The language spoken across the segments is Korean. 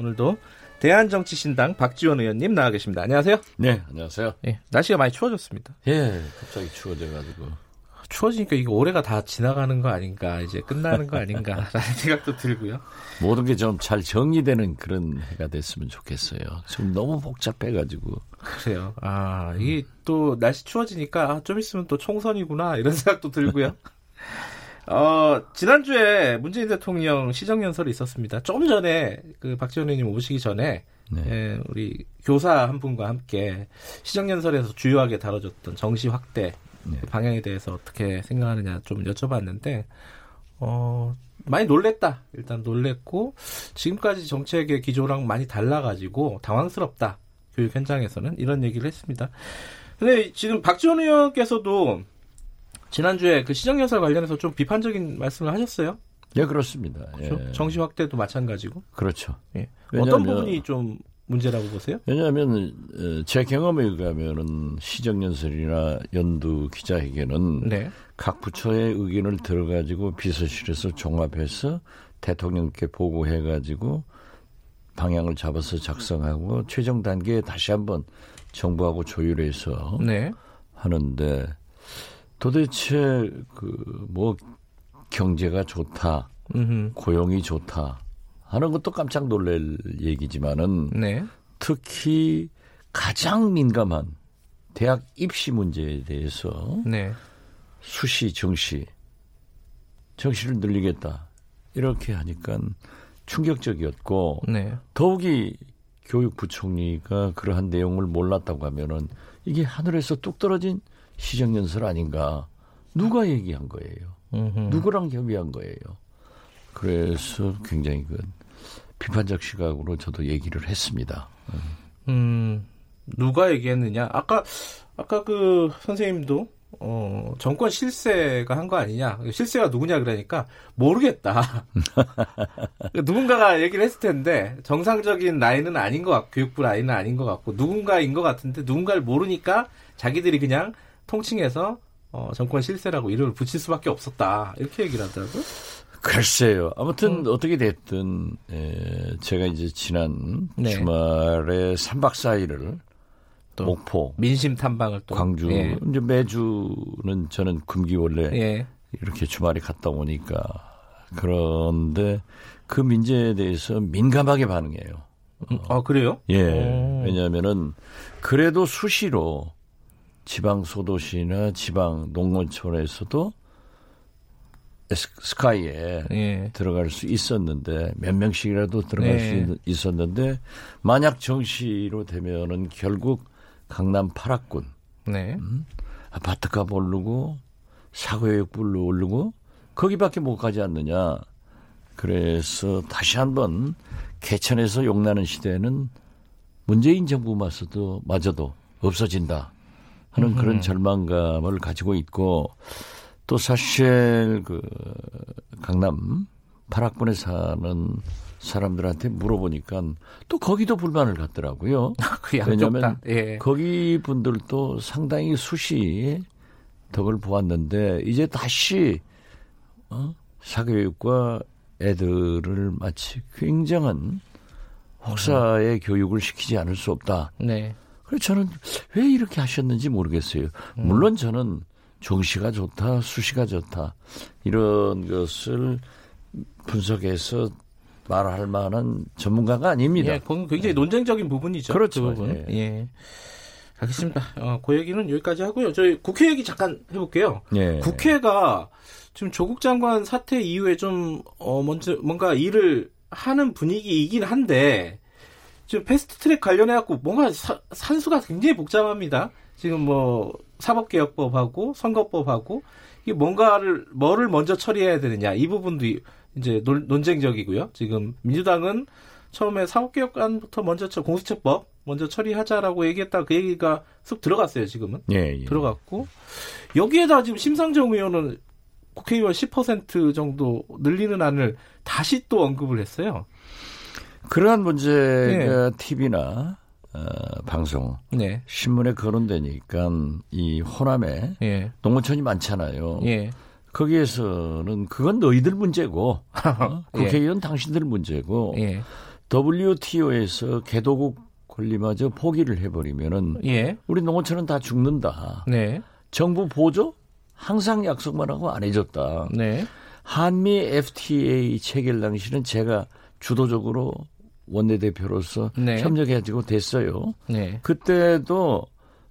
오늘도 대한정치신당 박지원 의원님 나와 계십니다. 안녕하세요. 네, 안녕하세요. 예, 날씨가 많이 추워졌습니다. 예, 갑자기 추워져가지고. 추워지니까 이거 올해가 다 지나가는 거 아닌가, 이제 끝나는 거 아닌가라는 생각도 들고요. 모든 게 좀 잘 정리되는 그런 해가 됐으면 좋겠어요. 지금 너무 복잡해가지고. 그래요. 아, 이게 또 날씨 추워지니까 아, 좀 있으면 또 총선이구나, 이런 생각도 들고요. 어, 지난주에 문재인 대통령 시정연설이 있었습니다. 조금 전에 그 박지원 의원님 오시기 전에 네. 예, 우리 교사 한 분과 함께 시정연설에서 주요하게 다뤄졌던 정시 확대 네. 방향에 대해서 어떻게 생각하느냐 좀 여쭤봤는데 어, 많이 놀랬다. 일단 놀랬고 지금까지 정책의 기조랑 많이 달라가지고 당황스럽다. 교육 현장에서는 이런 얘기를 했습니다. 근데 지금 박지원 의원께서도 지난주에 그 시정연설 관련해서 좀 비판적인 말씀을 하셨어요. 예, 그렇습니다. 그렇죠? 예. 정시 확대도 마찬가지고. 그렇죠. 예. 어떤 부분이 좀 문제라고 보세요? 왜냐하면 어, 제 경험에 의하면은 시정연설이나 연두 기자회견은 네. 각 부처의 의견을 들어가지고 비서실에서 종합해서 대통령께 보고해가지고 방향을 잡아서 작성하고 최종 단계에 다시 한번 정부하고 조율해서 네. 하는데 도대체 그 뭐 경제가 좋다, 음흠. 고용이 좋다 하는 것도 깜짝 놀랄 얘기지만은 네. 특히 가장 민감한 대학 입시 문제에 대해서 네. 수시 정시 정시를 늘리겠다 이렇게 하니까 충격적이었고 네. 더욱이 교육부총리가 그러한 내용을 몰랐다고 하면은 이게 하늘에서 뚝 떨어진 시정연설 아닌가 누가 얘기한 거예요 음흠. 누구랑 협의한 거예요 그래서 굉장히 그 비판적 시각으로 저도 얘기를 했습니다. 음, 누가 얘기했느냐? 아까 아까 그 선생님도 어, 정권 실세가 한 거 아니냐? 실세가 누구냐 그러니까 모르겠다. 누군가가 얘기를 했을 텐데 정상적인 라인은 아닌 것 같고 교육부 라인은 아닌 것 같고 누군가인 것 같은데 누군가를 모르니까 자기들이 그냥 통칭해서 어, 정권 실세라고 이름을 붙일 수밖에 없었다 이렇게 얘기를 하더라고요. 글쎄요. 아무튼 음. 어떻게 됐든 에, 제가 이제 지난 네. 주말에 3박 4일을 또 목포 민심 탐방을 또 광주 예. 이제 매주는 저는 금기원래 예. 이렇게 주말에 갔다 오니까 그런데 그 문제에 대해서 민감하게 반응해요. 음, 아 그래요? 예. 오. 왜냐하면은 그래도 수시로 지방 소도시나 지방 농촌에서도 스카이에 예. 들어갈 수 있었는데 몇 명씩이라도 들어갈 예. 수 있었는데 만약 정시로 되면은 결국 강남 8학군 네. 음? 아파트값 오르고 사교육불로 오르고 거기밖에 못 가지 않느냐. 그래서 다시 한번 개천에서 용나는 시대는 문재인 정부마저도 마저도 없어진다 하는 그런 음. 절망감을 가지고 있고 또 사실 그 강남 파락군에 사는 사람들한테 물어보니까 또 거기도 불만을 갖더라고요. 그 왜냐하면 예. 거기 분들도 상당히 수시 덕을 보았는데 이제 다시 어? 사교육과 애들을 마치 굉장한 혹사의 음. 교육을 시키지 않을 수 없다. 네. 그래서 저는 왜 이렇게 하셨는지 모르겠어요. 음. 물론 저는 정시가 좋다, 수시가 좋다 이런 것을 분석해서 말할 만한 전문가가 아닙니다. 예, 그건 굉장히 논쟁적인 부분이죠. 그렇죠. 그 부분. 예. 예. 알겠습니다. 어, 그 얘기는 여기까지 하고요. 저희 국회 얘기 잠깐 해볼게요. 예. 국회가 지금 조국 장관 사태 이후에 좀 어, 먼저 뭔가 일을 하는 분위기이긴 한데 지금 패스트 트랙 관련해 갖고 뭔가 사, 산수가 굉장히 복잡합니다. 지금 뭐 사법개혁법하고 선거법하고 이게 뭔가를 뭐를 먼저 처리해야 되느냐 이 부분도 이제 논, 논쟁적이고요. 지금 민주당은 처음에 사법개혁안부터 먼저 공수처법 먼저 처리하자라고 얘기했다 그 얘기가 쑥 들어갔어요 지금은 예, 예. 들어갔고 여기에다 지금 심상정 의원은 국회의원 10% 정도 늘리는 안을 다시 또 언급을 했어요. 그러한 문제가 네. TV나 어, 방송, 네. 신문에 거론되니까 이 호남에 예. 농어촌이 많잖아요. 예. 거기에서는 그건 너희들 문제고 어? 국회의원 예. 당신들 문제고 예. WTO에서 개도국 권리마저 포기를 해버리면은 예. 우리 농어촌은 다 죽는다. 네. 정부 보조 항상 약속만 하고 안 해줬다. 네. 한미 FTA 체결 당시는 제가 주도적으로 원내대표로서 네. 협력해가지고 됐어요. 네. 그때도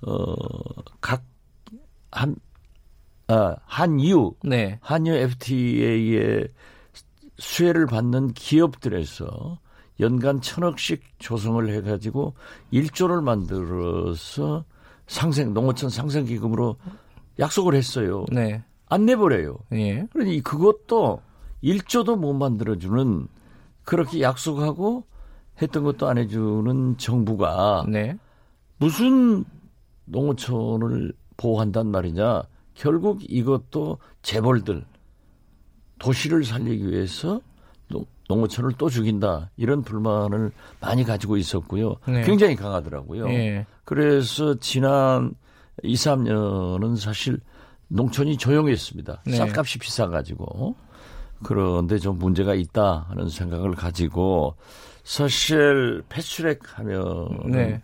어각 한 아, 한유 네. 한유 FTA의 수혜를 받는 기업들에서 연간 천억씩 조성을 해가지고 1조를 만들어서 상생 농어촌 상생 기금으로 약속을 했어요. 네. 안 내버려요. 예. 그러니 그것도 1조도 못 만들어주는 그렇게 약속하고 했던 것도 안 해주는 정부가 네. 무슨 농어촌을 보호한단 말이냐. 결국 이것도 재벌들 도시를 살리기 위해서 농어촌을 또 죽인다 이런 불만을 많이 가지고 있었고요. 네. 굉장히 강하더라고요. 네. 그래서 지난 2, 3년은 사실 농촌이 조용했습니다. 네. 쌀값이 비싸가지고 그런데 좀 문제가 있다 하는 생각을 가지고 사실 패스트랙 하면 네.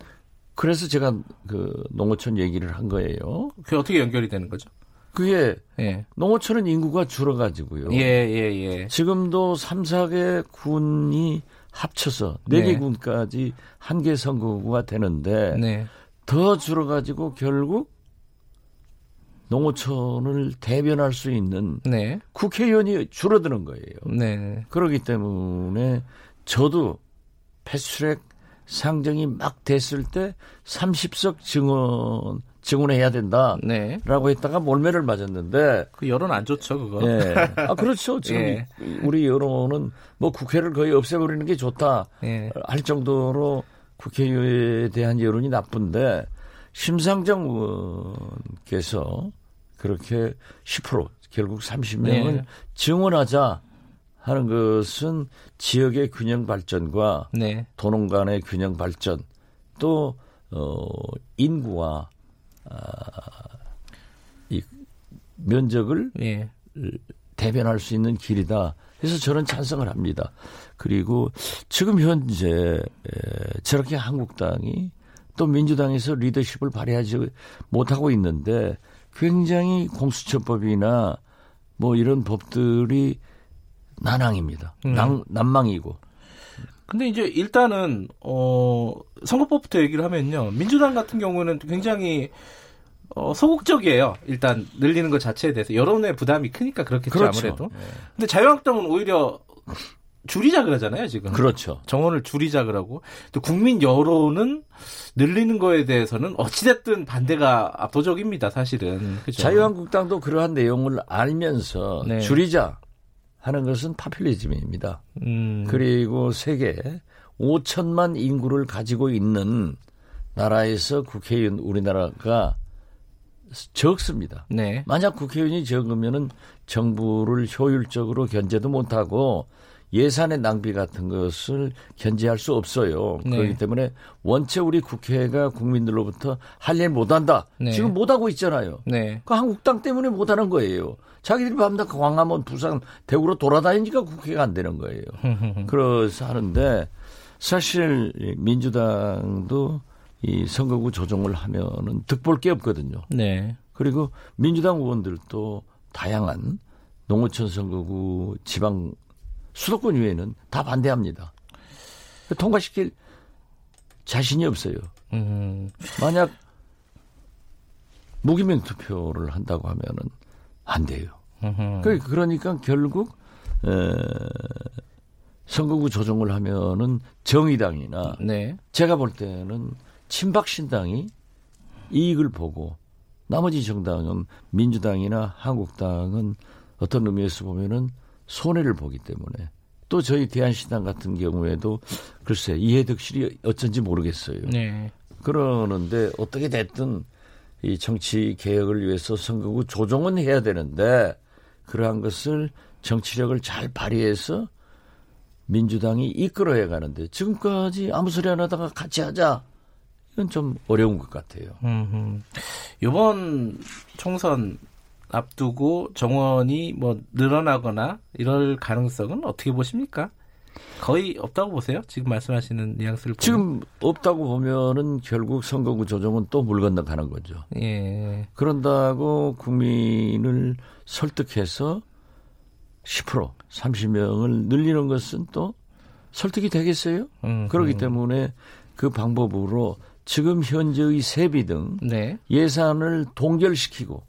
그래서 제가 그 농어촌 얘기를 한 거예요. 그게 어떻게 연결이 되는 거죠? 그게 예. 농어촌은 인구가 줄어가지고요. 예, 예, 예. 지금도 3, 4개 군이 합쳐서 4개 네. 군까지 한 개 선거구가 되는데 네. 더 줄어가지고 결국 농어촌을 대변할 수 있는 네. 국회의원이 줄어드는 거예요. 네. 그렇기 때문에 저도 패스트트랙 상정이 막 됐을 때 30석 증언 증언해야 된다라고 네. 했다가 몰매를 맞았는데 그 여론 안 좋죠 그거. 예. 아 그렇죠. 지금 예. 우리 여론은 뭐 국회를 거의 없애버리는 게 좋다 예. 할 정도로 국회에 대한 여론이 나쁜데 심상정 의원께서 그렇게 10% 결국 30명을 네. 증언하자 하는 것은 지역의 균형 발전과 네. 도농 간의 균형 발전 또 어, 인구와 아, 이 면적을 네. 대변할 수 있는 길이다. 그래서 저는 찬성을 합니다. 그리고 지금 현재 에, 저렇게 한국당이 또 민주당에서 리더십을 발휘하지 못하고 있는데 굉장히 공수처법이나 뭐 이런 법들이 난항입니다. 음. 난, 난망이고. 근데 이제 일단은 어 선거법부터 얘기를 하면요. 민주당 같은 경우는 굉장히 어 소극적이에요. 일단 늘리는 것 자체에 대해서 여론의 부담이 크니까 그렇겠죠 그렇죠. 아무래도. 네. 근데 자유한국당은 오히려 줄이자 그러잖아요, 지금. 그렇죠. 정원을 줄이자 그러고. 또 국민 여론은 늘리는 거에 대해서는 어찌 됐든 반대가 압도적입니다, 사실은. 그죠? 자유한국당도 그러한 내용을 알면서 네. 줄이자 하는 것은 파퓰리즘입니다. 음. 그리고 세계 5천만 인구를 가지고 있는 나라에서 국회의원 우리나라가 적습니다. 네. 만약 국회의원이 적으면은 정부를 효율적으로 견제도 못하고 예산의 낭비 같은 것을 견제할 수 없어요. 네. 그렇기 때문에 원체 우리 국회가 국민들로부터 할 일 못한다. 네. 지금 못하고 있잖아요. 네. 그 한국당 때문에 못하는 거예요. 자기들이 밤낮 광화문, 부산, 대구로 돌아다니니까 국회가 안 되는 거예요. 그래서 하는데 사실 민주당도 이 선거구 조정을 하면은 득볼 게 없거든요. 네. 그리고 민주당 의원들도 다양한 농어촌 선거구 지방 수도권 이외에는 다 반대합니다. 통과시킬 자신이 없어요. 음. 만약 무기명 투표를 한다고 하면은 안 돼요. 그 그러니까 결국 에, 선거구 조정을 하면은 정의당이나 네. 제가 볼 때는 친박 신당이 이익을 보고 나머지 정당은 민주당이나 한국당은 어떤 의미에서 보면은 손해를 보기 때문에 또 저희 대한신당 같은 경우에도 글쎄 이해득실이 어쩐지 모르겠어요. 네. 그러는데 어떻게 됐든 이 정치 개혁을 위해서 선거구 조정은 해야 되는데 그러한 것을 정치력을 잘 발휘해서 민주당이 이끌어야 가는데 지금까지 아무 소리 안 하다가 같이 하자 이건 좀 어려운 것 같아요. 음, 이번 총선 앞두고 정원이 뭐 늘어나거나 이럴 가능성은 어떻게 보십니까? 거의 없다고 보세요? 지금 말씀하시는 뉘앙스를 보면. 지금 없다고 보면은 결국 선거구 조정은 또 물 건너가는 거죠. 예. 그런다고 국민을 설득해서 10% 30명을 늘리는 것은 또 설득이 되겠어요? 음, 그렇기 음. 때문에 그 방법으로 지금 현재의 세비 등 네. 예산을 동결시키고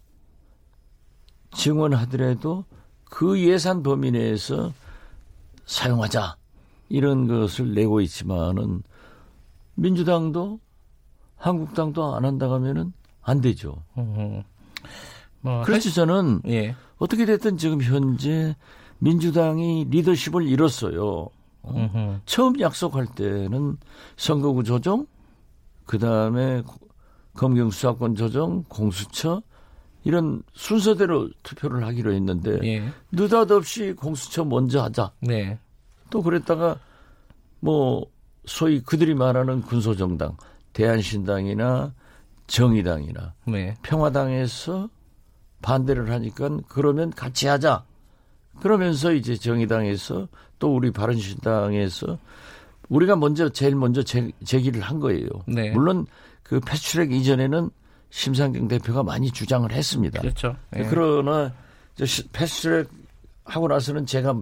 증언하더라도 그 예산 범위 내에서 사용하자 이런 것을 내고 있지만은 민주당도 한국당도 안 한다고 하면은 안 되죠. 뭐 그렇지 저는 예. 어떻게 됐든 지금 현재 민주당이 리더십을 잃었어요. 어? 처음 약속할 때는 선거구 조정, 그 다음에 검경 수사권 조정, 공수처 이런 순서대로 투표를 하기로 했는데 예. 느닷없이 공수처 먼저 하자. 네. 또 그랬다가 뭐 소위 그들이 말하는 군소정당 대한신당이나 정의당이나 네. 평화당에서 반대를 하니까 그러면 같이 하자. 그러면서 이제 정의당에서 또 우리 바른신당에서 우리가 먼저 제일 먼저 제, 제기를 한 거예요. 네. 물론 그 패스트트랙 이전에는 심상정 대표가 많이 주장을 했습니다. 그렇죠. 네. 그러나 패스트트랙 하고 나서는 제가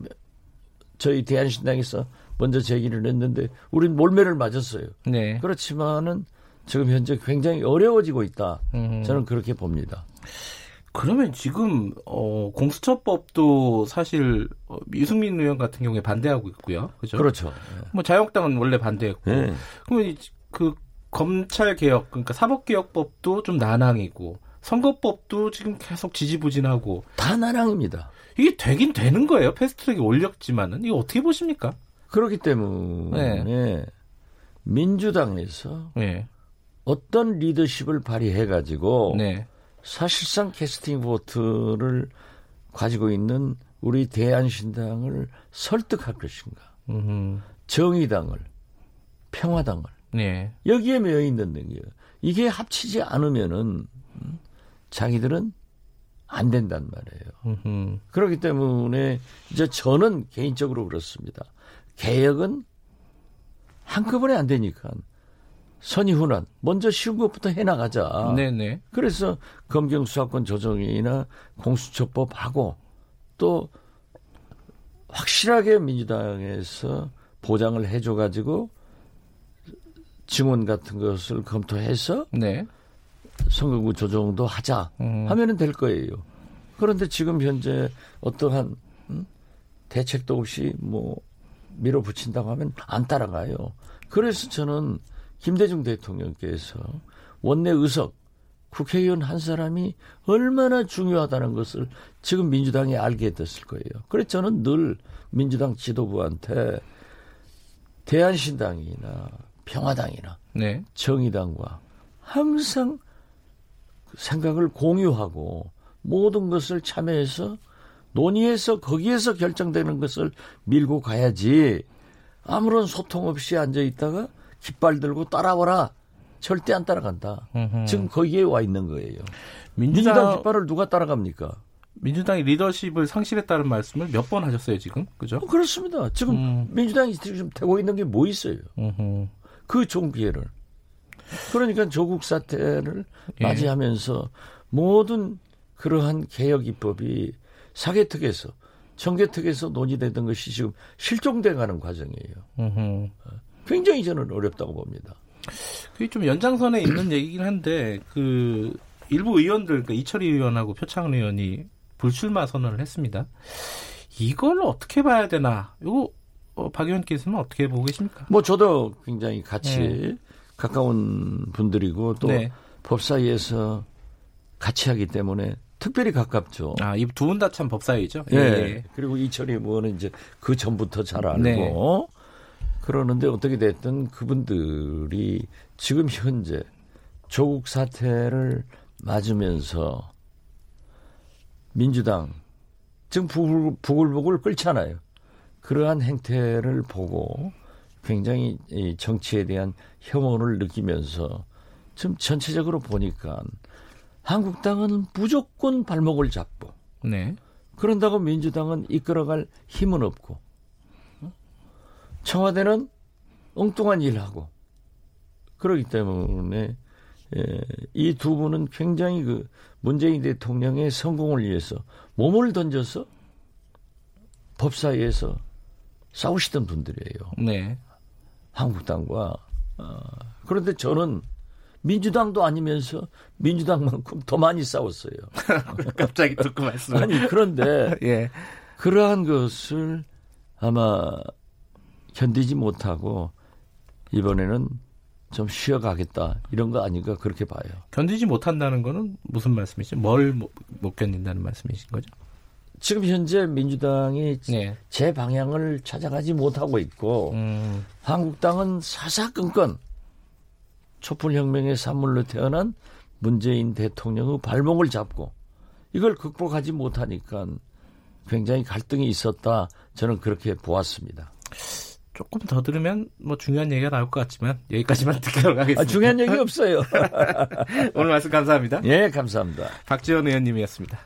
저희 대한신당에서 먼저 제기를 했는데 우린 몰매를 맞았어요. 네. 그렇지만은 지금 현재 굉장히 어려워지고 있다. 음. 저는 그렇게 봅니다. 그러면 지금 어, 공수처법도 사실 어, 이승민 의원 같은 경우에 반대하고 있고요. 그죠? 그렇죠. 뭐 자유한국당은 원래 반대했고. 네. 그러면 그 검찰 개혁 그러니까 사법 개혁법도 좀 난항이고 선거법도 지금 계속 지지부진하고 다 난항입니다. 이게 되긴 되는 거예요. 패스트트랙이 올렸지만은 이거 어떻게 보십니까? 그렇기 때문에 네. 민주당에서 네. 어떤 리더십을 발휘해 가지고 네. 사실상 캐스팅 보트를 가지고 있는 우리 대한신당을 설득할 것인가? 음흠. 정의당을, 평화당을 네. 여기에 매여 있는 능력. 이게 합치지 않으면은 음, 자기들은 안 된단 말이에요. 음흠. 그렇기 때문에 이제 저는 개인적으로 그렇습니다. 개혁은 한꺼번에 안 되니까 선의훈환 먼저 쉬운 것부터 해나가자. 네네. 그래서 검경 수사권 조정이나 공수처법 하고 또 확실하게 민주당에서 보장을 해줘가지고 증언 같은 것을 검토해서 네. 선거구 조정도 하자 음. 하면은 될 거예요. 그런데 지금 현재 어떠한 음? 대책도 없이 뭐 밀어붙인다고 하면 안 따라가요. 그래서 저는 김대중 대통령께서 원내 의석 국회의원 한 사람이 얼마나 중요하다는 것을 지금 민주당이 알게 됐을 거예요. 그래서 저는 늘 민주당 지도부한테 대한신당이나 평화당이나 네. 정의당과 항상 생각을 공유하고 모든 것을 참여해서 논의해서 거기에서 결정되는 것을 밀고 가야지 아무런 소통 없이 앉아 있다가 깃발 들고 따라와라. 절대 안 따라간다. 음흠. 지금 거기에 와 있는 거예요. 민주당, 민주당 깃발을 누가 따라갑니까? 민주당이 리더십을 상실했다는 말씀을 몇 번 하셨어요, 지금? 그죠? 어, 그렇습니다. 지금 음. 민주당이 지금 되고 있는 게 뭐 있어요? 음흠. 그 기회를. 그러니까 조국 사태를 예. 맞이하면서 모든 그러한 개혁 입법이 사개특에서 청계특에서 논의되던 것이 지금 실종돼 가는 과정이에요. 음흠. 굉장히 저는 어렵다고 봅니다. 그게 좀 연장선에 있는 얘기긴 한데 그 일부 의원들 그러니까 이철희 의원하고 표창 의원이 불출마 선언을 했습니다. 이걸 어떻게 봐야 되나? 이거 어, 박 의원께서는 어떻게 보고 계십니까? 뭐 저도 굉장히 같이 네. 가까운 분들이고 또 네. 법사위에서 같이 하기 때문에 특별히 가깝죠. 아, 이 두 분 다 참 법사위죠. 예. 예. 그리고 이철희 의원은 이제 그 전부터 잘 알고 네. 그러는데 어떻게 됐든 그분들이 지금 현재 조국 사태를 맞으면서 민주당 지금 부글 부글 끓잖아요. 그러한 행태를 보고 굉장히 이 정치에 대한 혐오를 느끼면서 지금 전체적으로 보니까 한국당은 무조건 발목을 잡고 네. 그런다고 민주당은 이끌어갈 힘은 없고 청와대는 엉뚱한 일하고 그러기 때문에 예, 이 두 분은 굉장히 그 문재인 대통령의 성공을 위해서 몸을 던져서 법사위에서 싸우시던 분들이에요. 네. 한국당과 어, 그런데 저는 민주당도 아니면서 민주당만큼 더 많이 싸웠어요. 갑자기 듣고 말씀. 아니 그런데 예. 그러한 것을 아마 견디지 못하고 이번에는 좀 쉬어가겠다 이런 거 아닌가 그렇게 봐요. 견디지 못한다는 거는 무슨 말씀이죠? 뭘 못 견딘다는 말씀이신 거죠? 지금 현재 민주당이 네. 제 방향을 찾아가지 못하고 있고 음. 한국당은 사사건건 촛불혁명의 산물로 태어난 문재인 대통령의 발목을 잡고 이걸 극복하지 못하니까 굉장히 갈등이 있었다 저는 그렇게 보았습니다. 조금 더 들으면 뭐 중요한 얘기가 나올 것 같지만 여기까지만 듣도록 하겠습니다. 아, 중요한 얘기 없어요. 오늘 말씀 감사합니다. 예, 감사합니다. 박지원 의원님이었습니다.